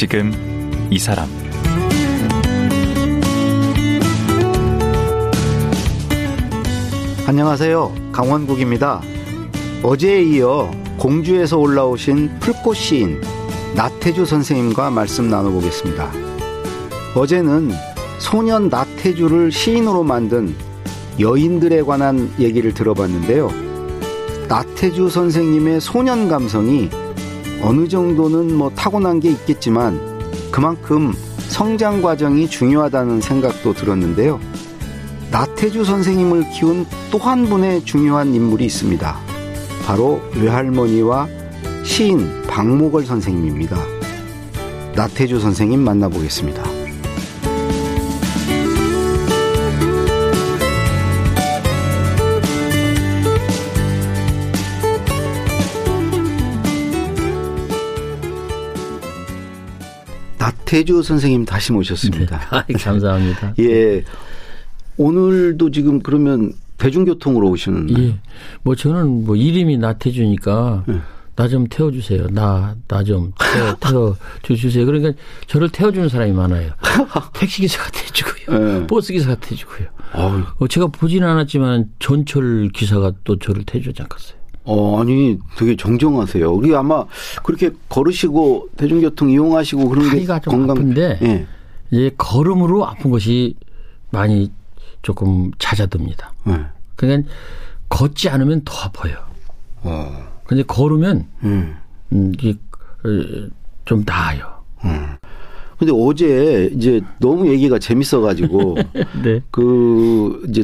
지금 이 사람 안녕하세요. 강원국입니다. 어제에 이어 공주에서 올라오신 풀꽃 시인 나태주 선생님과 말씀 나눠보겠습니다. 어제는 소년 나태주를 시인으로 만든 여인들에 관한 얘기를 들어봤는데요. 나태주 선생님의 소년 감성이 어느 정도는 뭐 타고난 게 있겠지만 그만큼 성장 과정이 중요하다는 생각도 들었는데요. 나태주 선생님을 키운 또 한 분의 중요한 인물이 있습니다. 바로 외할머니와 시인 박목월 선생님입니다. 나태주 선생님 만나보겠습니다. 나태주 선생님 다시 모셨습니다. 네. 아이, 감사합니다. 예. 오늘도 지금 그러면 대중교통으로 오시는 예. 뭐 저는 뭐 이름이 나태주니까 예. 나좀 태워주세요. 나, 나 좀 태워, 태워 주세요. 그러니까 저를 태워주는 사람이 많아요. 택시기사가 태워주고요. 예. 버스기사가 태워주고요. 아유, 어, 제가 보지는 않았지만 전철 기사가 또 저를 태워주지 않겠어요. 어, 아니, 되게 정정하세요. 우리 아마 그렇게 걸으시고 대중교통 이용하시고 그런 게 건강. 아픈데 예. 이제 걸음으로 아픈 것이 많이 조금 잦아듭니다. 예. 그러니까 걷지 않으면 더 아파요. 어. 근데 걸으면 음. 음, 이게 어, 좀 나아요. 근데 어제 이제 너무 얘기가 재밌어가지고 네. 그 이제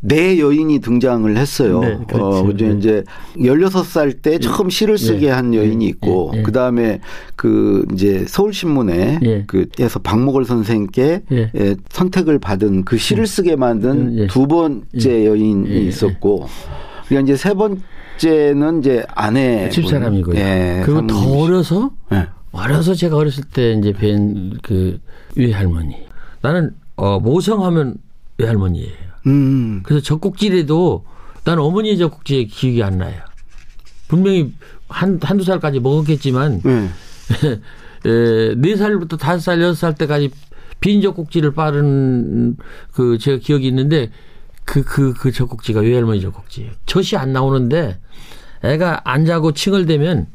내 여인이 등장을 했어요. 네, 그렇죠. 어, 그죠. 네. 이제 16살 때 처음 시를 쓰게 네. 한 여인이 네. 있고, 네. 네. 그 다음에 그 이제 서울신문에 예. 그에서 박목월 선생께 예. 예, 선택을 받은 그 시를 쓰게 만든 음, 예. 두 번째 여인이 예, 예. 있었고, 그리고 이제 세 번째는 이제 아내. 집사람이고요. 예, 그리고 더 어려서 예. 어려서 제가 어렸을 때 이제 뵌 그 외할머니. 나는 어 모성하면 외할머니예요. 음. 그래서 젖꼭지라도 나는 어머니의 젖꼭지에 기억이 안 나요. 분명히 한 한두 살까지 먹었겠지만 예. 에, 네 살부터 다섯 살 여섯 살 때까지 빈 젖꼭지를 빠른 그 제가 기억이 있는데 그 그 그 젖꼭지가 외할머니 젖꼭지예요. 젖이 안 나오는데 애가 안 자고 칭얼대면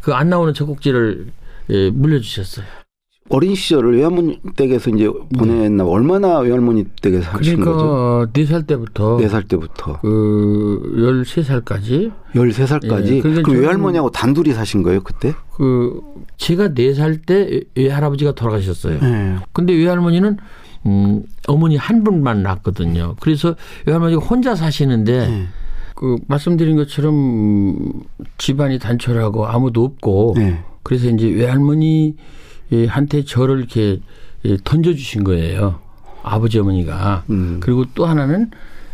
그 안 나오는 젖꼭지를 예, 물려주셨어요. 어린 시절을 외할머니 댁에서 이제 보냈나 얼마나 외할머니 댁에서 거죠? 그러니까 네살 때부터 네 살 때부터 그 열세 살까지 13살까지 예, 그러니까 그 외할머니하고 단둘이 사신 거예요 그때? 그 제가 네 살 때 외할아버지가 돌아가셨어요. 네. 근데 외할머니는 음, 어머니 한 분만 낳았거든요. 그래서 외할머니가 혼자 사시는데 네. 그 말씀드린 것처럼 음, 집안이 단촐하고 아무도 없고 네. 그래서 이제 외할머니 한테 저를 이렇게 예, 던져주신 거예요. 아버지 어머니가. 음. 그리고 또 하나는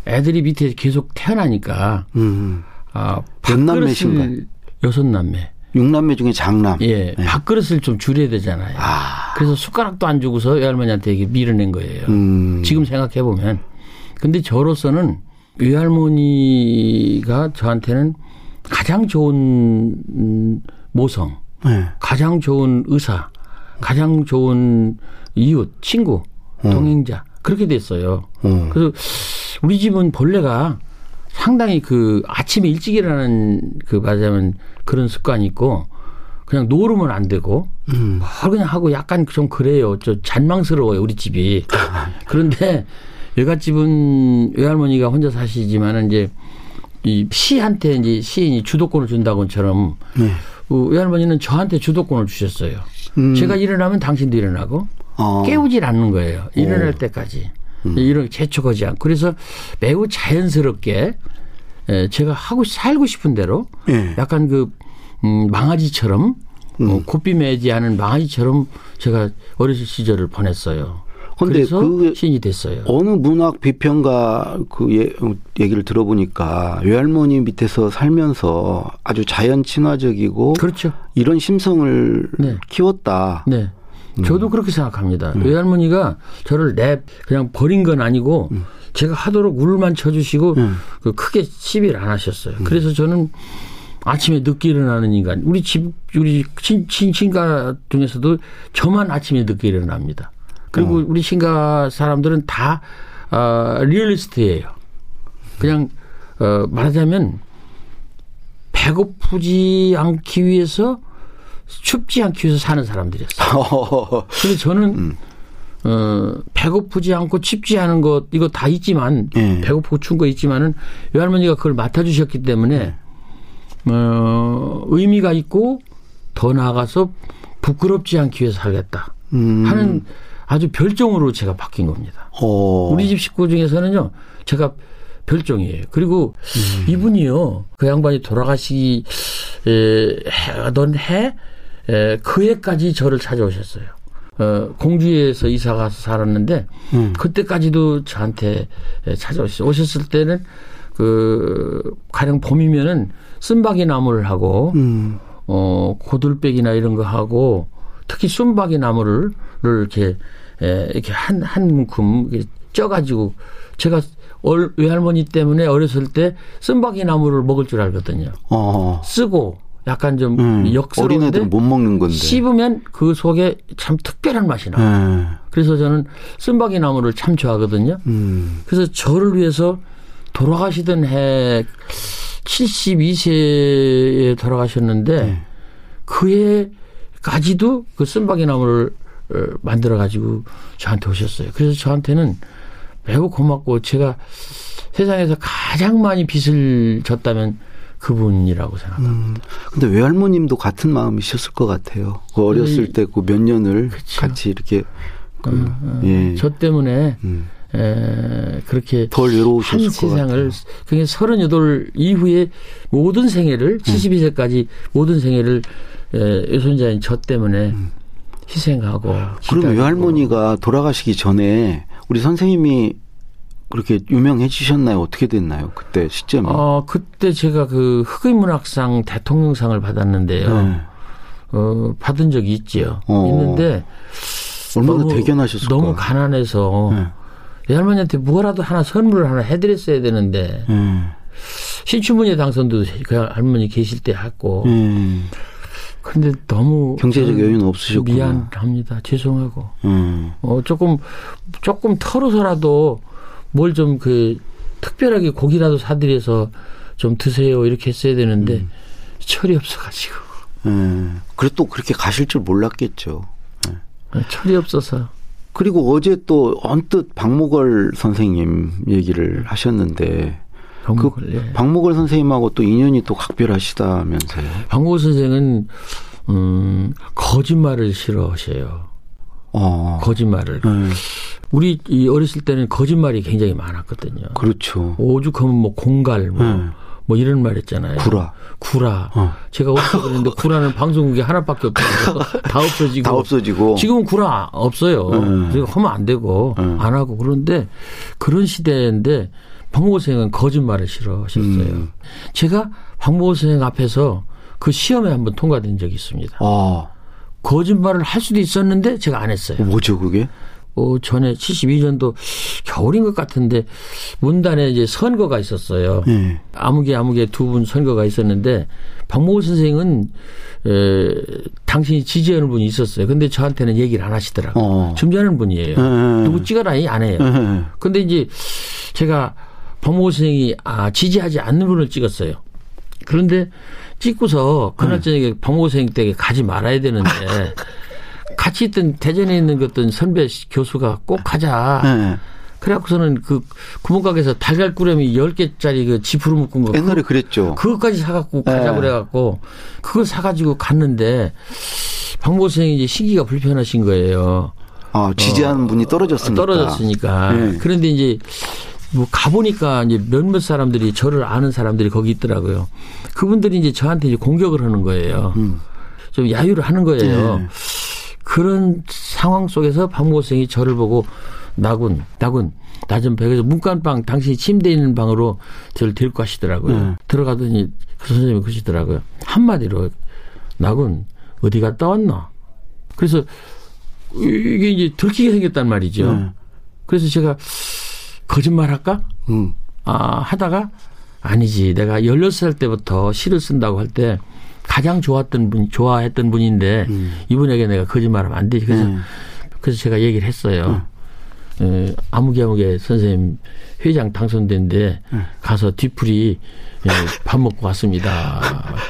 애들이 밑에 계속 태어나니까 음. 아, 몇 남매신가요? 밥그릇을 여섯 남매. 육남매 중에 장남. 예, 네. 밥그릇을 좀 줄여야 되잖아요. 아. 그래서 숟가락도 안 주고서 외할머니한테 이게 밀어낸 거예요. 음. 지금 생각해 보면. 근데 저로서는 외할머니가 저한테는 가장 좋은 음, 모성, 네. 가장 좋은 의사, 가장 좋은 이웃, 친구, 동행자 그렇게 됐어요. 어. 그래서 우리 집은 본래가 상당히 그 아침에 일찍 일어나는 그 말하자면 그런 습관이 있고 그냥 노르면 안 되고 음. 뭘 그냥 하고 약간 좀 그래요. 저 잔망스러워요 우리 집이. 그런데 외갓집은 외할머니가 혼자 사시지만은 이제 이 시한테 이제 시인이 주도권을 준다고처럼 네. 그 외할머니는 저한테 주도권을 주셨어요. 음. 제가 일어나면 당신도 일어나고 어. 깨우질 않는 거예요. 일어날 때까지. 이런 재촉하지 않고. 그래서 매우 자연스럽게 에, 제가 하고 살고 싶은 대로 예. 약간 그 음, 망아지처럼 어, 곱비 매지 않은 망아지처럼 제가 어렸을 시절을 보냈어요. 근데 그 시인이 됐어요. 어느 문학 비평가 그 예, 얘기를 들어보니까 외할머니 밑에서 살면서 아주 자연 친화적이고 그렇죠. 이런 심성을 네. 키웠다. 네. 음. 저도 그렇게 생각합니다. 외할머니가 저를 내 그냥 버린 건 아니고 음. 제가 하도록 울만 쳐주시고 그 크게 시비를 안 하셨어요. 음. 그래서 저는 아침에 늦게 일어나는 인간. 우리 집 우리 친, 친 친가 중에서도 저만 아침에 늦게 일어납니다. 그리고 어. 우리 친가 사람들은 다 어, 리얼리스트예요. 그냥 어, 말하자면 배고프지 않기 위해서 춥지 않기 위해서 사는 사람들이었어요. 그래서 저는 음. 어, 배고프지 않고 춥지 않은 것 이거 다 있지만 예. 배고프고 추운 거 있지만은 외할머니가 그걸 맡아주셨기 때문에 어, 의미가 있고 더 나아가서 부끄럽지 않기 위해서 살겠다 음. 하는 아주 별종으로 제가 바뀐 겁니다. 어. 우리 집 식구 중에서는요, 제가 별종이에요. 그리고 이분이요, 그 양반이 돌아가시기, 에, 하던 해, 에, 그 해까지 저를 찾아오셨어요. 어, 공주에서 이사 가서 살았는데, 음. 그때까지도 저한테 에, 찾아오셨어요. 오셨을 때는, 그, 가령 봄이면은 쓴바기 나무를 하고, 음. 어, 고들빼기나 이런 거 하고 특히 순박이 나무를 를 이렇게 에, 이렇게 한, 한 이렇게 쪄가지고 제가 얼, 외할머니 때문에 어렸을 때 쓴박이 나무를 먹을 줄 알거든요. 어. 쓰고 약간 좀 음. 역스러운데 어린애들은 못 먹는 건데. 씹으면 그 속에 참 특별한 맛이 나요. 예. 그래서 저는 쓴박이 나무를 참 좋아하거든요. 음. 그래서 저를 위해서 돌아가시던 해 72세에 돌아가셨는데 네. 그 해까지도 그 쓴바기 나무를 어, 만들어 가지고 저한테 오셨어요. 그래서 저한테는 매우 고맙고 제가 세상에서 가장 많이 빚을 졌다면 그분이라고 생각합니다. 음. 근데 외할머님도 같은 마음이셨을 것 같아요. 그 어렸을 이- 때그 몇 년을 그쵸. 같이 이렇게 그, 어, 예. 저 때문에 음. 에, 그렇게 덜한 외로우셨을 것 같아요. 세상을 그게 서른여덟 이후에 모든 생애를 72세까지 모든 생애를 에, 외손자인 저 때문에 희생하고 그럼. 외할머니가 돌아가시기 전에 우리 선생님이 그렇게 유명해지셨나요? 어떻게 됐나요? 그때 시점이. 어 그때 제가 그 흑의문학상 대통령상을 받았는데요. 네. 어 받은 적이 있지요. 어. 있는데 얼마나 너무- 대견하셨을까? 너무 가난해서 네. 외할머니한테 뭐라도 하나 선물을 하나 해드렸어야 되는데 예. 신춘문예 당선도 그 할머니 계실 때 했고 예. 근데 너무 경제적 여유는 없으셨구나. 미안합니다. 죄송하고 음. 어 조금 조금 털어서라도 뭘 좀 그 특별하게 고기라도 사드려서 좀 드세요 이렇게 했어야 되는데 음. 철이 없어가지고 예. 그래 또 그렇게 가실 줄 몰랐겠죠. 철이 없어서 그리고 어제 또 언뜻 박목월 선생님 얘기를 하셨는데 방목을 그 예. 박목월 선생님하고 또 인연이 또 각별하시다면서요. 방목을 선생은 음 거짓말을 싫어하셔요. 어. 거짓말을 예. 우리 이 어렸을 때는 거짓말이 굉장히 많았거든요. 그렇죠. 오죽하면 뭐 공갈 뭐, 네. 뭐 이런 말 했잖아요. 구라. 구라. 어. 제가 없어 그랬는데 구라는 방송국에 하나밖에 없어서 다 없어지고. 다 없어지고. 지금은 구라 없어요. 네. 그래서 하면 안 되고 네. 안 하고 그런데 그런 시대인데 박모호 선생은 거짓말을 싫어하셨어요. 음. 제가 박모호 선생 앞에서 그 시험에 한번 통과된 적이 있습니다. 아, 거짓말을 할 수도 있었는데 제가 안 했어요. 뭐죠 그게? 어, 전에 72년도 겨울인 것 같은데 문단에 이제 선거가 있었어요. 예. 아무개 아무개 두 분 선거가 있었는데 박모호 선생은 에, 당신이 지지하는 분이 있었어요. 근데 저한테는 얘기를 안 하시더라고요. 어. 점잖은 분이에요. 예. 누구 찍어라니 안 해요. 예. 근데 이제 제가 선생이 아, 지지하지 않는 분을 찍었어요. 그런데 찍고서 그날 네. 저녁에 선생 댁에 가지 말아야 되는데 같이 있던 대전에 있는 그 어떤 선배 교수가 꼭 가자. 예. 그래갖고서는 그 구멍가게에서 달걀꾸러미 10개짜리 그 지푸로 묶은 거 옛날에 그랬죠. 그것까지 사갖고 가자 네. 그래갖고 그걸 사가지고 갔는데 박모 선생이 이제 시기가 불편하신 거예요. 아, 지지하는 분이 떨어졌으니까. 떨어졌으니까. 네. 그런데 이제 뭐 가보니까 이제 몇몇 사람들이 저를 아는 사람들이 거기 있더라고요. 그분들이 이제 저한테 이제 공격을 하는 거예요. 음. 좀 야유를 하는 거예요. 네. 그런 상황 속에서 박모 선생이 저를 보고 나군, 나군, 나좀 배에서 문간방 당신이 침대에 있는 방으로 저를 데리고 가시더라고요. 네. 들어가더니 그 선생님이 그러시더라고요. 한마디로 나군 어디 갔다 왔나? 그래서 이게 이제 들키게 생겼단 말이죠. 네. 그래서 제가 거짓말 할까? 음. 아, 하다가 아니지. 내가 16살 때부터 시를 쓴다고 할 때 가장 좋았던 분, 좋아했던 분인데 음. 이분에게 내가 거짓말하면 안 되지. 그래서, 음. 그래서 제가 얘기를 했어요. 에, 아무개 아무개 선생님 회장 당선된데 음. 가서 뒤풀이 예, 밥 먹고 왔습니다.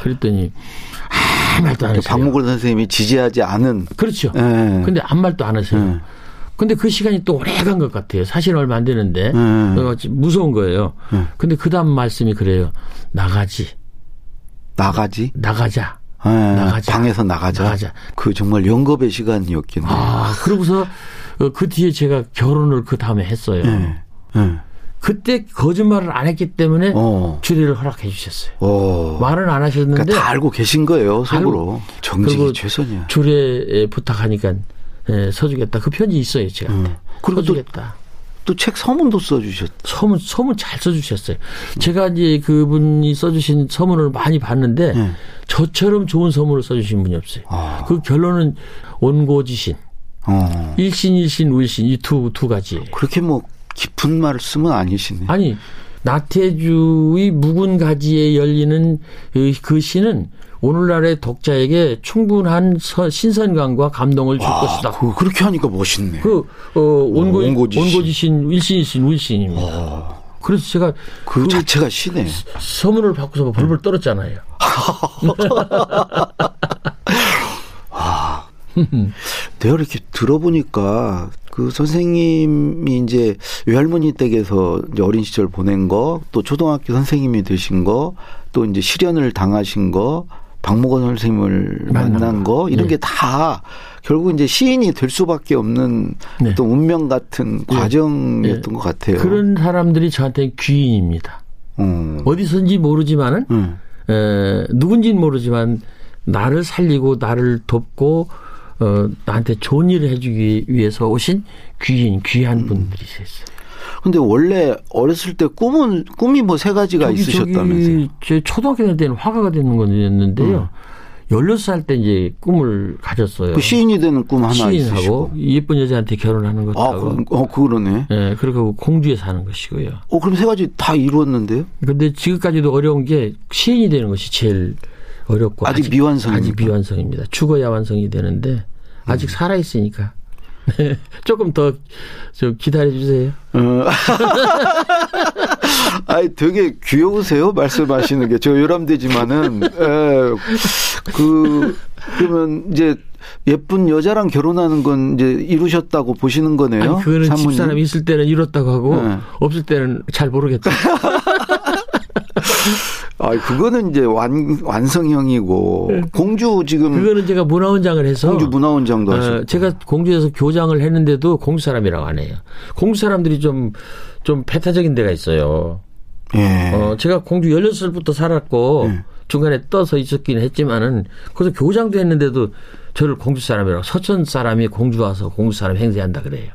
그랬더니 아무 말도 안 했어요. 박목월 선생님이 지지하지 않은. 그렇죠. 예. 근데 아무 말도 안 하세요. 예. 근데 그 시간이 또 오래 간 것 같아요. 사실 얼마 안 되는데. 음. 어, 무서운 거예요. 음. 근데 그 다음 말씀이 그래요. 나가지. 나가지. 나가자. 예. 나가자. 방에서 나가자. 나가자. 그 정말 영겁의 시간이었겠네. 아, 그러고서 어, 그 뒤에 제가 결혼을 그 다음에 했어요. 예. 예. 그때 거짓말을 안 했기 때문에 어. 주례를 허락해 주셨어요. 어. 말은 안 하셨는데 그러니까 다 알고 계신 거예요, 속으로. 정직이 최선이야. 주례에 부탁하니까 예, 서주겠다. 그 편지 있어요, 제가. 음. 그리고 또- 서주겠다. 또 책 서문도 써주셨. 서문 서문 잘 써주셨어요. 제가 이제 그분이 써주신 서문을 많이 봤는데 네. 저처럼 좋은 서문을 써주신 분이 없어요. 아. 그 결론은 온고지신, 어. 일신 일신, 우일신 이 두 두 가지. 그렇게 뭐 깊은 말씀은 아니시네. 아니 나태주의 묵은 가지에 열리는 그- 그 시는 오늘날의 독자에게 충분한 서- 신선감과 감동을 줄 아, 것이다. 그, 그렇게 하니까 멋있네. 그, 어, 온고, 온고지신. 온고지신, 일신일신, 우일신입니다. 그래서 제가 그 자체가 시네. 서문을 받고서 벌벌 떨었잖아요. 내가 이렇게 들어보니까 그 선생님이 이제 외할머니 댁에서 이제 어린 시절 보낸 거, 또 초등학교 선생님이 되신 거, 또 이제 실연을 당하신 거, 박목원 선생님을 만난 만난 거, 이런 네. 게다 결국 이제 시인이 될 수밖에 없는 네. 어떤 운명 같은 과정이었던 것 같아요. 그런 사람들이 저한테 귀인입니다. 어. 어디선지 모르지만은, 응. 에, 누군지는 모르지만, 나를 살리고, 나를 돕고, 어, 나한테 좋은 일을 해주기 위해서 오신 귀인, 귀한 분들이 있어요. 근데 원래 어렸을 때 꿈은 꿈이 뭐 세 가지가 있으셨다면서요? 저기 제 초등학교 다닐 때는 화가가 되는 건였는데요. 16살 때 이제 꿈을 가졌어요. 그 시인이 되는 꿈 하나 시인하고 있으시고. 예쁜 여자한테 결혼하는 것도 아, 그, 어, 그러네. 예, 그리고 공주에 사는 것이고요. 어, 그럼 세 가지 다 이루었는데요? 근데 지금까지도 어려운 게 시인이 되는 것이 제일 어렵고 아직 미완성입니까? 아직 미완성입니다. 죽어야 완성이 되는데 아직 음. 살아 있으니까 조금 더 좀 기다려 주세요. 어. 아이, 되게 귀여우세요, 말씀하시는 게. 저 열람되지만은, 에, 그, 그러면 이제 예쁜 여자랑 결혼하는 건 이제 이루셨다고 보시는 거네요? 아니 그거는 사모님? 집사람이 있을 때는 이렇다고 하고 네. 없을 때는 잘 모르겠다. 아, 그거는 이제 완, 완성형이고, 공주 지금, 네. 그거는 제가 문화원장을 해서 공주 문화원장도 어. 제가 공주에서 교장을 했는데도 공주 사람이라고 안 해요. 공주 사람들이 좀, 좀 배타적인 데가 있어요. 예. 어, 제가 공주 16살부터 살았고 네. 중간에 떠서 있었긴 했지만은 그래서 교장도 했는데도 저를 공주 사람이라고 서천 사람이 공주 와서 공주 사람 행세한다 그래요.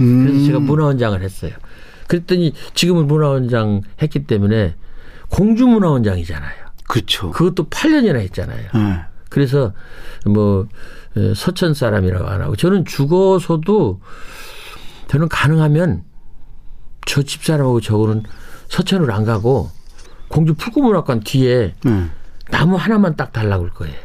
음. 그래서 제가 문화원장을 했어요. 그랬더니 지금은 문화원장 했기 때문에 공주 문화원장이잖아요. 그렇죠. 그것도 8년이나 했잖아요. 예. 그래서 뭐 에, 서천 사람이라고 안 하고 저는 죽어서도 저는 가능하면 저 집사람하고 저거는 서천으로 안 가고 공주 풀꽃문학관 뒤에 예. 나무 하나만 딱 달라고 할 거예요.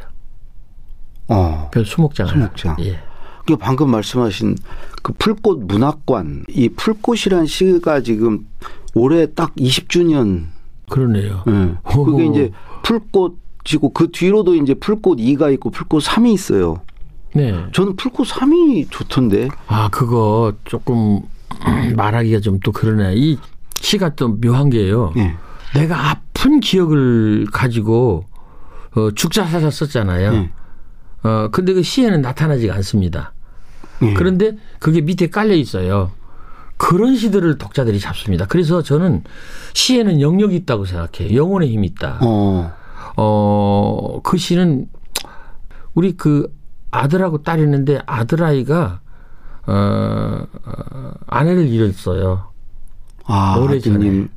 어. 별 수목장 하나. 수목장. 예. 그 방금 말씀하신 그 풀꽃 문학관 이 풀꽃이란 시가 지금 올해 딱 20주년. 그러네요. 예. 그게. 이제 풀꽃이고 그 뒤로도 이제 풀꽃 2가 있고 풀꽃 3이 있어요. 네. 저는 풀꽃 3이 좋던데. 아 그거 조금 말하기가 좀 또 그러네. 이 시가 좀 묘한 게요. 예. 내가 아픈 기억을 가지고 어, 죽자사자 썼잖아요. 예. 어, 근데 그 시에는 나타나지가 않습니다. 예. 그런데 그게 밑에 깔려 있어요. 그런 시들을 독자들이 잡습니다. 그래서 저는 시에는 영역이 있다고 생각해요. 영혼의 힘이 있다. 어. 어, 그 시는 우리 그 아들하고 딸이 있는데 아들아이가 어, 어, 아내를 잃었어요. 아, 오래전에.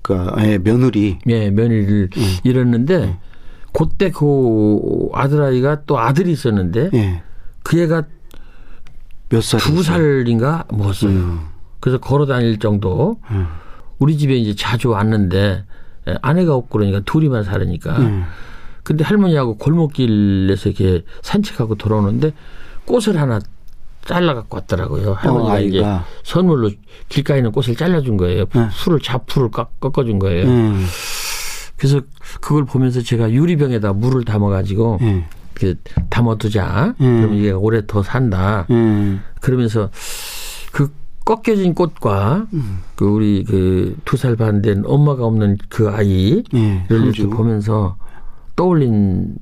그 예, 며느리. 예, 며느리를 잃었는데 그때 그 아들아이가 또 아들이 있었는데 예. 그 애가 몇 살? 두 살인가 먹었어요. 음. 그래서 걸어 다닐 정도. 음. 우리 집에 이제 자주 왔는데 예, 아내가 없고 그러니까 둘이만 살으니까. 음. 근데 할머니하고 골목길에서 이렇게 산책하고 돌아오는데 꽃을 하나 잘라 갖고 왔더라고요. 할머니가 어, 이제. 선물로 길가에 있는 꽃을 잘라준 거예요. 네. 풀을 자풀을 깎, 꺾어준 거예요. 음. 그래서 그걸 보면서 제가 유리병에다 물을 담아가지고 예. 그 담아두자. 음. 그러면 이게 오래 더 산다. 음. 그러면서 그 꺾여진 꽃과 음. 그 우리 그 두 살 반 된 엄마가 없는 그 아이를 예. 이렇게. 보면서 떠올린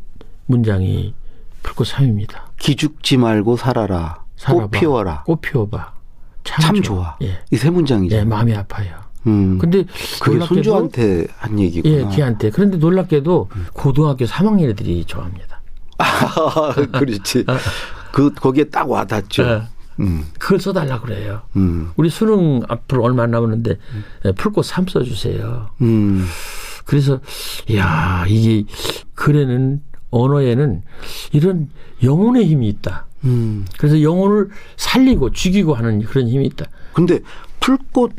문장이 불꽃 삼입니다. 기죽지 말고 살아라. 살아봐. 꽃 피워라. 꽃 피워봐. 참, 참 좋아. 예. 이 세 문장이죠. 예, 마음이 아파요. 음. 근데 그게 손주한테 한 얘기구나. 예, 걔한테. 그런데 놀랍게도 고등학교 3학년 애들이 좋아합니다. 그렇지. 그 거기에 딱 와닿죠. 예. 음. 그걸 써달라 그래요. 음. 우리 수능 앞으로 얼마 안 남았는데 예, 풀꽃 3 써주세요. 음. 그래서 야 이게 글에는 언어에는 이런 영혼의 힘이 있다. 음. 그래서 영혼을 살리고 죽이고 하는 그런 힘이 있다. 근데 풀꽃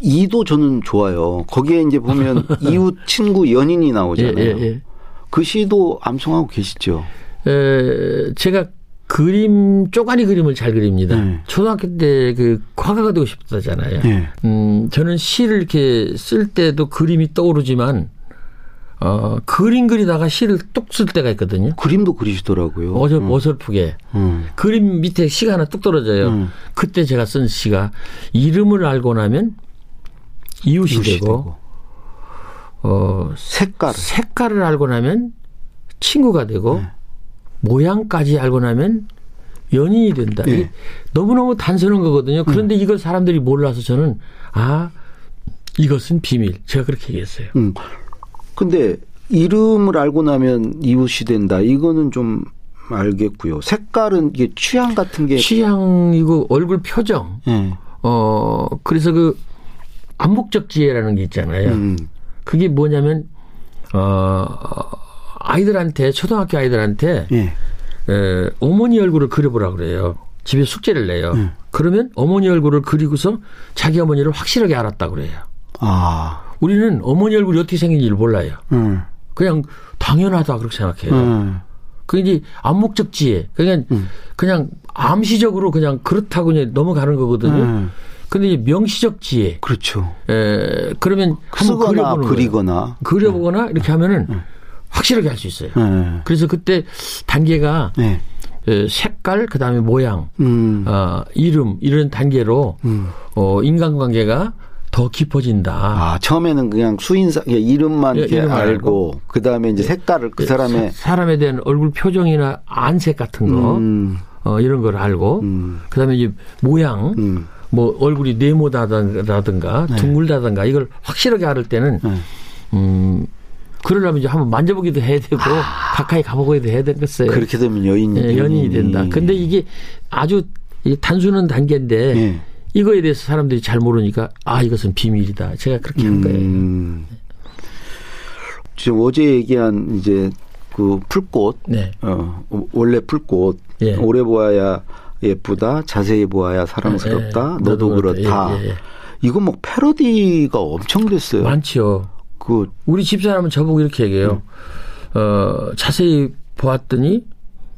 이도 저는 좋아요. 거기에 이제 보면 이웃, 친구, 연인이 예, 나오잖아요. 예, 예. 그 시도 암송하고 계시죠. 에, 제가 그림 쪼가리 그림을 잘 그립니다. 네. 초등학교 때 그 화가가 되고 싶다잖아요. 예. 음, 저는 시를 이렇게 쓸 때도 그림이 떠오르지만 어, 그림 그리다가 시를 뚝 쓸 때가 있거든요. 그림도 그리시더라고요. 어저 음. 어설프게 음. 그림 밑에 시가 하나 뚝 떨어져요. 음. 그때 제가 쓴 시가 이름을 알고 나면 이웃이, 이웃이 되고, 되고. 어, 색깔. 색깔을 알고 나면 친구가 되고 네. 모양까지 알고 나면 연인이 된다. 네. 이게 너무너무 단순한 거거든요. 그런데 이걸 사람들이 몰라서 저는 아 이것은 비밀. 제가 그렇게 얘기했어요. 음. 근데 이름을 알고 나면 이웃이 된다. 이거는 좀 알겠고요. 색깔은 이게 취향 같은 게 취향이고 얼굴 표정. 예. 어 그래서 그 암묵적 지혜라는 게 있잖아요. 음. 그게 뭐냐면 어 아이들한테 초등학교 아이들한테 예. 에, 어머니 얼굴을 그려보라 그래요. 집에 숙제를 내요. 음. 그러면 어머니 얼굴을 그리고서 자기 어머니를 확실하게 알았다 그래요. 아. 우리는 어머니 얼굴이 어떻게 생긴지를 몰라요. 음. 그냥 당연하다 그렇게 생각해요. 음. 그게 이제 암묵적 지혜. 그냥 음. 그냥 암시적으로 그냥 그렇다고 그냥 넘어가는 거거든요. 음. 근데 이제 명시적 지혜. 그렇죠. 에, 그러면 한번 쓰거나 그려보는 거예요. 그리거나. 그려보거나 이렇게 하면은 확실하게 할 수 있어요. 예. 그래서 그때 단계가 예. 에, 색깔 그다음에 모양, 음. 어, 이름 이런 단계로 음. 어, 인간관계가 더 깊어진다. 아, 처음에는 그냥 수인사 예, 이름만 예, 이렇게 이름 알고 그 다음에 이제 색깔을 그 사람의 사, 사람에 대한 얼굴 표정이나 안색 같은 거 음. 어, 이런 걸 알고 음. 그다음에 이제 모양 음. 뭐 얼굴이 네모다든가 둥글다든가 이걸 확실하게 알을 때는 네. 음 그러려면 이제 한번 만져보기도 해야 되고 가까이 가보기도 해야 되겠어요. 그렇게 되면 여인이 예, 연인이 된다. 근데 이게 아주 이 단순한 단계인데 예. 이거에 대해서 사람들이 잘 모르니까 아 이것은 비밀이다. 제가 그렇게 한 거예요. 음. 지금 어제 얘기한 이제 그 풀꽃 네. 어, 원래 풀꽃 예. 오래 보아야 예쁘다 자세히 보아야 사랑스럽다 예, 너도 너도 그렇다. 그렇다 예, 예. 이거 뭐 패러디가 엄청 됐어요. 많지요. 그 우리 집사람은 저보고 이렇게 얘기해요. 어, 자세히 보았더니,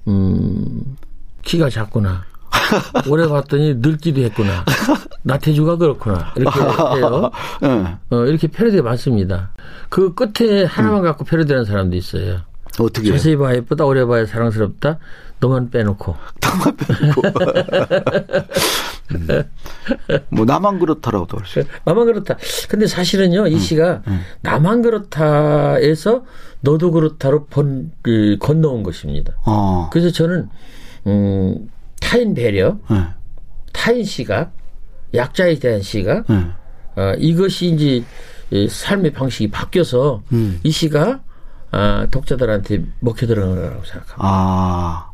음, 키가 작구나. 오래 봤더니 늙기도 했구나. 나태주가 그렇구나. 이렇게 해요. 예. 어, 이렇게 패러디가 많습니다. 그 끝에 하나만 갖고 패러디하는 사람도 있어요. 어떻게? 자세히 봐야 예쁘다, 오래 봐야 사랑스럽다, 너만 빼놓고. 뭐 나만 그렇다라고도 할 수 있어요. 나만 그렇다. 근데 사실은요, 음, 이 시가 나만 그렇다에서 너도 그렇다로 번, 그, 건너온 것입니다. 어. 그래서 저는 음, 타인 배려, 예. 타인 시각, 약자에 대한 시각, 예. 어, 이것이 이제 이 삶의 방식이 바뀌어서 음. 이 시가 아, 독자들한테 먹혀 들어가는 거라고 생각합니다. 아.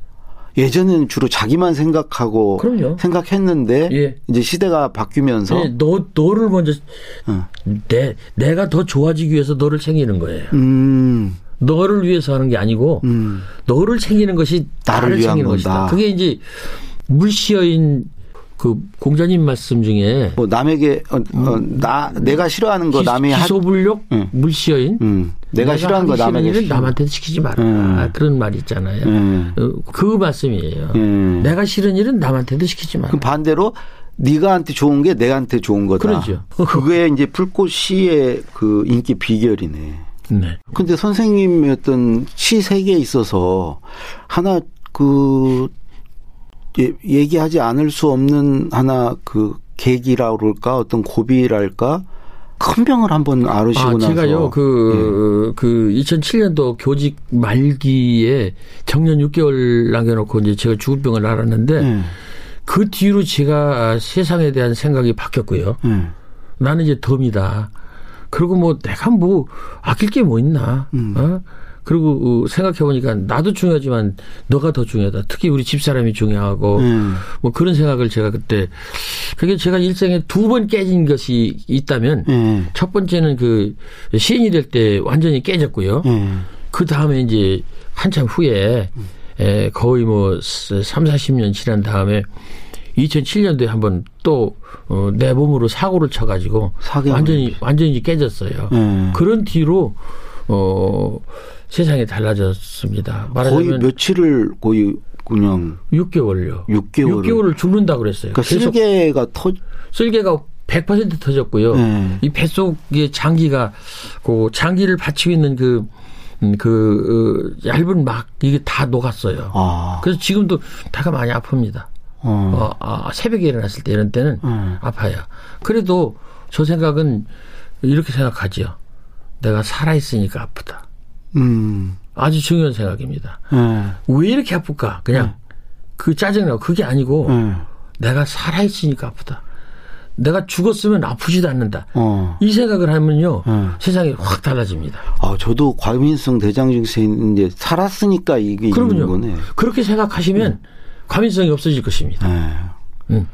예전에는 주로 자기만 생각하고 그럼요. 생각했는데 예. 이제 시대가 바뀌면서 네, 너 너를 먼저 응. 내 내가 더 좋아지기 위해서 너를 챙기는 거예요. 음. 너를 위해서 하는 게 아니고 음. 너를 챙기는 것이 나를 나를, 위한 챙기는 건다. 것이다. 그게 이제 물씨어인 그 공자님 말씀 중에 뭐 남에게 어, 어, 나 내가 싫어하는 거 남이 하, 기소불력 응. 물시여인 음, 내가 싫어하는 거 싫은 남에게 시켜. 남한테 시키지 마라 음. 그런 말이 있잖아요. 음. 어, 그 말씀이에요. 음. 내가 싫은 일은 남한테도 시키지 마라. 그럼 반대로 네가한테 좋은 게 내한테 좋은 거다. 그러죠. 그게 이제 풀꽃 시의 그 인기 비결이네. 네. 근데 선생님의 어떤 시 세계에 있어서 하나 그 예- 얘기하지 않을 수 없는 하나 그 계기라 그럴까 어떤 고비랄까 큰 병을 한번 앓으시고 아, 나서 제가요, 그, 그, 2007년도 교직 말기에 정년 6개월 남겨놓고 이제 제가 죽을 병을 앓았는데 예. 그 뒤로 제가 세상에 대한 생각이 바뀌었고요. 예. 나는 이제 덤이다. 그리고 뭐 내가 뭐 아낄 게 뭐 있나. 음. 어? 그리고 생각해 보니까 나도 중요하지만 너가 더 중요하다. 특히 우리 집사람이 중요하고 음. 뭐 그런 생각을 제가 그때 그게 제가 일생에 두 번 깨진 것이 있다면 예. 첫 번째는 그 시인이 될 때 완전히 깨졌고요. 예. 그 다음에 이제 한참 후에 에, 거의 뭐 3, 40년 지난 다음에 2007년도에 한번 또 어, 내 몸으로 사고를 쳐가지고 완전히 완전히 깨졌어요. 예. 그런 뒤로 어, 세상이 달라졌습니다. 거의 말하자면 며칠을 거의 그냥 6개월요. 6개월을 6개월을 죽는다 그랬어요. 그러니까 실개가 터 쓸개가 100% 터졌고요. 네. 이 뱃속의 장기가 그 장기를 받치고 있는 그, 음, 그, 어, 얇은 막, 이게 다 녹았어요. 아. 그래서 지금도 다가 많이 아픕니다. 어. 어, 아, 새벽에 일어났을 때 이런 때는 음. 아파요. 그래도 저 생각은 이렇게 생각하죠. 내가 살아있으니까 아프다. 음. 아주 중요한 생각입니다. 예. 왜 이렇게 아플까? 그냥 그 짜증나고 그게 아니고 예. 내가 살아있으니까 아프다. 내가 죽었으면 아프지도 않는다. 어. 이 생각을 하면요 음. 세상이 확 달라집니다. 아, 저도 과민성 대장증세 이제 살았으니까 이게 있는 그러면요 거네. 그렇게 생각하시면 과민성이 없어질 것입니다. 예. 음.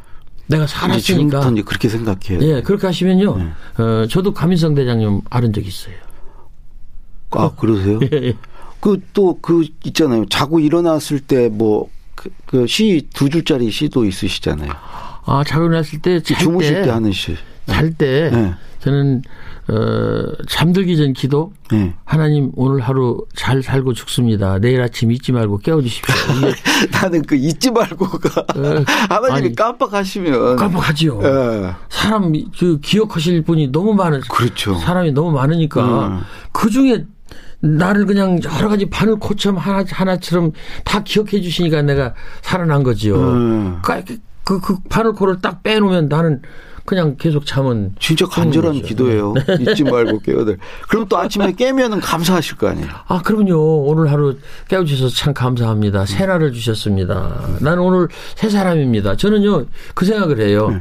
내가 살았으니까 지금부터 그렇게 생각해요. 예 그렇게 하시면요 네. 어, 저도 과민성 대장염 앓은 적 있어요. 아, 그러세요? 예, 예. 그 또 그 있잖아요. 자고 일어났을 때 뭐그시두 줄짜리 시도 있으시잖아요. 아 자고 일어났을 때잘 주무실 때, 때 하는 시. 잘 때 네. 저는 어, 잠들기 전 기도 예. 하나님 오늘 하루 잘 살고 죽습니다. 내일 아침 잊지 말고 깨워주십시오. 나는 그 잊지 말고가 어, 하나님이 아니, 깜빡하시면 깜빡하지요. 예. 사람 그 기억하실 분이 너무 많은 그렇죠. 사람이 너무 많으니까 음. 그 중에 나를 그냥 여러 가지 바늘 코처럼 하나 하나처럼 다 기억해 주시니까 내가 살아난 거지요. 음. 그, 그, 그 바늘 코를 딱 빼놓으면 나는 그냥 계속 잠은 진짜 간절한. 기도예요. 잊지 말고 깨어들. 그럼 또 아침에 깨면은 감사하실 거 아니에요. 아, 그럼요. 오늘 하루 깨워주셔서 참 감사합니다. 새 날을 주셨습니다. 나는 오늘 새 사람입니다. 저는요, 그 생각을 해요. 어,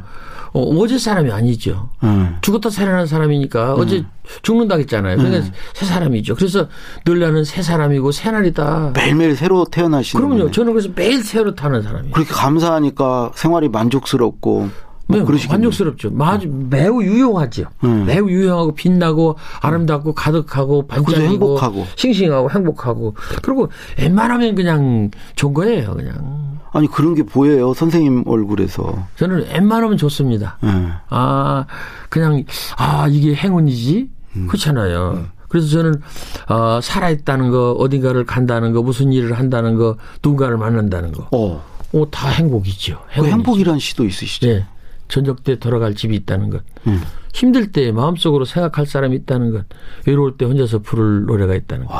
어 제 사람이 아니죠. 음. 죽었다 살아난 사람이니까 어제 죽는다 했잖아요. 그러니까 새 사람이죠. 그래서 늘 나는 새 사람이고 새 날이다. 매일매일 새로 태어나시는 그럼요. 거네. 저는 그래서 매일 새로 타는 사람이에요. 그렇게 감사하니까 생활이 만족스럽고 뭐 네, 그러시겠네요. 만족스럽죠. 아주 매우 유용하죠. 음. 매우 유용하고 빛나고 아름답고 가득하고 반짝이고 행복하고. 싱싱하고 행복하고 그리고 웬만하면 그냥 좋은 거예요. 그냥 아니 그런 게 보여요 선생님 얼굴에서. 저는 웬만하면 좋습니다. 예. 아 그냥 아 이게 행운이지 음. 그렇잖아요. 그래서 저는 어, 살아있다는 거 어딘가를 간다는 거 무슨 일을 한다는 거 누군가를 만난다는 거 어. 어, 다 행복이죠. 그 행운이죠. 행복이란 시도 있으시죠. 예. 저녁 때 돌아갈 집이 있다는 것. 음. 힘들 때 마음속으로 생각할 사람이 있다는 것. 외로울 때 혼자서 부를 노래가 있다는 것.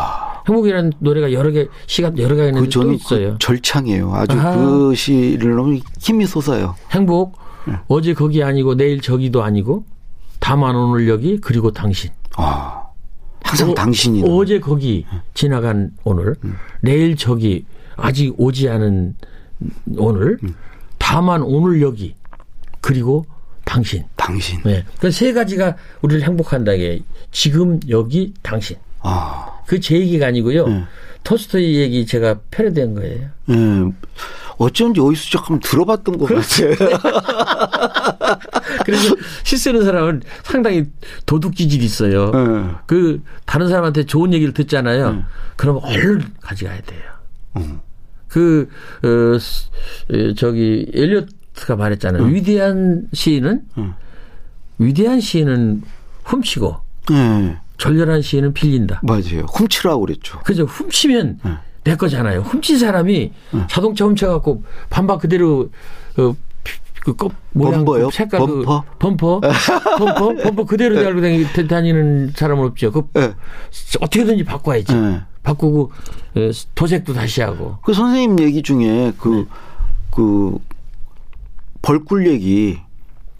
행복이라는 노래가 여러 개, 시간 여러 개가 있는데 그 또 있어요. 그 절창이에요. 아주 아하. 그 시를 너무 힘이 솟아요. 행복, 어제 거기 아니고 내일 저기도 아니고 다만 오늘 여기 그리고 당신. 아. 항상 어, 당신이 어제 거기 지나간 오늘, 내일 저기 아직 오지 않은 오늘, 다만 오늘 여기 그리고 당신. 당신. 네. 그세 가지가 우리를 행복한다. 게 지금 여기 당신. 아. 그 제 얘기가 아니고요. 네. 토스토이 얘기 제가 패러디한 거예요. 예. 어쩐지 어디서 조금 들어봤던 것 같아요. 그래서 시 쓰는 사람은 상당히 도둑 기질이 있어요. 예. 그 다른 사람한테 좋은 얘기를 듣잖아요. 네. 그럼 얼른 가져가야 돼요. 음. 그 어, 스- 에, 저기 엘리엇 엘리어트가 말했잖아요. 위대한 시인은 응. 위대한 시인은 훔치고 네. 절렬한 시인은 빌린다. 맞아요. 훔치라고 그랬죠. 그죠? 훔치면 응. 내 거잖아요. 훔친 사람이 자동차 훔쳐갖고 반박 그대로 어, 그 껍, 모양 범퍼요? 그 색깔 범퍼? 그 범퍼 범퍼 범퍼 그대로 달고 다니- 다니는 사람은 없죠. 그 네. 어떻게든지 바꿔야지. 네. 바꾸고 어, 도색도 다시 하고. 그 선생님 얘기 중에 그, 그, 벌꿀 얘기,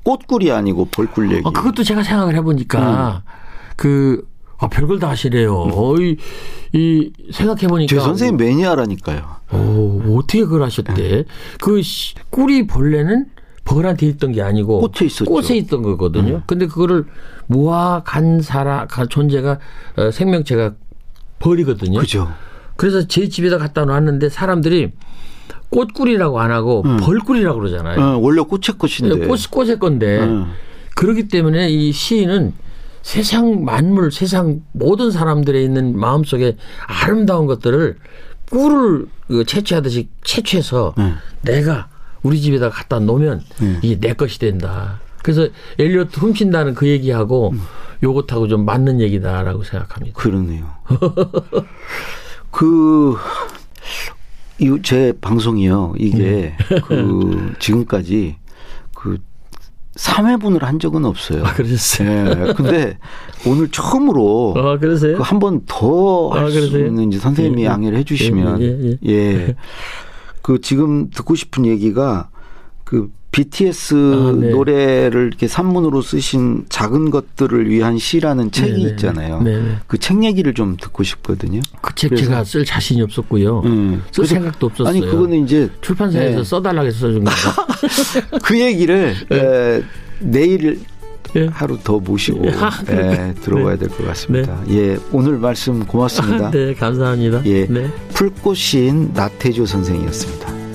꽃꿀이 아니고 벌꿀 얘기. 어, 그것도 제가 생각을 해보니까 그 아, 별걸 다 하시래요. 어이, 이 생각해보니까 제 선생님 매니아라니까요. 오, 어떻게 그걸 하셨대? 그 씨, 꿀이 본래는 벌한테 있던 게 아니고 꽃에 있었죠. 꽃에 있던 거거든요. 근데 그거를 모아 간 사람, 간 존재가 어, 생명체가 벌이거든요. 그죠. 그래서 제 집에다 갖다 놨는데 사람들이 꽃꿀이라고 안 하고 벌꿀이라고 그러잖아요. 어, 원래 꽃의 꽃인데. 꽃, 꽃의 건데 음. 그렇기 때문에 이 시인은 세상 만물, 세상 모든 사람들에 있는 마음속에 아름다운 것들을 꿀을 그 채취하듯이 채취해서 음. 내가 우리 집에다 갖다 놓으면 음. 이게 내 것이 된다. 그래서 엘리어트 훔친다는 그 얘기하고 음. 요것하고 좀 맞는 얘기다라고 생각합니다. 그러네요. 그, 이 제 방송이요. 이게 네. 그 지금까지 그 3회분을 한 적은 없어요. 아, 그러셨어요? 예. 근데 오늘 처음으로 아, 그러세요? 한번더 아, 할수 그러세요? 있는지 선생님이 예, 예. 양해를 해 주시면 예, 예, 예. 그 지금 듣고 싶은 얘기가 그 BTS 아, 네. 노래를 이렇게 산문으로 쓰신 작은 것들을 위한 시라는 책이 네, 네. 있잖아요. 네, 네. 그책 얘기를 좀 듣고 싶거든요. 그 책 제가 쓸 자신이 없었고요. 음. 쓸 그래서- 생각도 없었어요. 아니 그거는 이제 출판사에서 네. 써달라고 해서 써준 겁니다. 그 얘기를 에, 내일 예. 하루 더 모시고 아, 에, 들어봐야 될 것 같습니다. 예, 오늘 말씀 고맙습니다. 네, 감사합니다. 예, 네. 풀꽃 시인 나태조 선생이었습니다.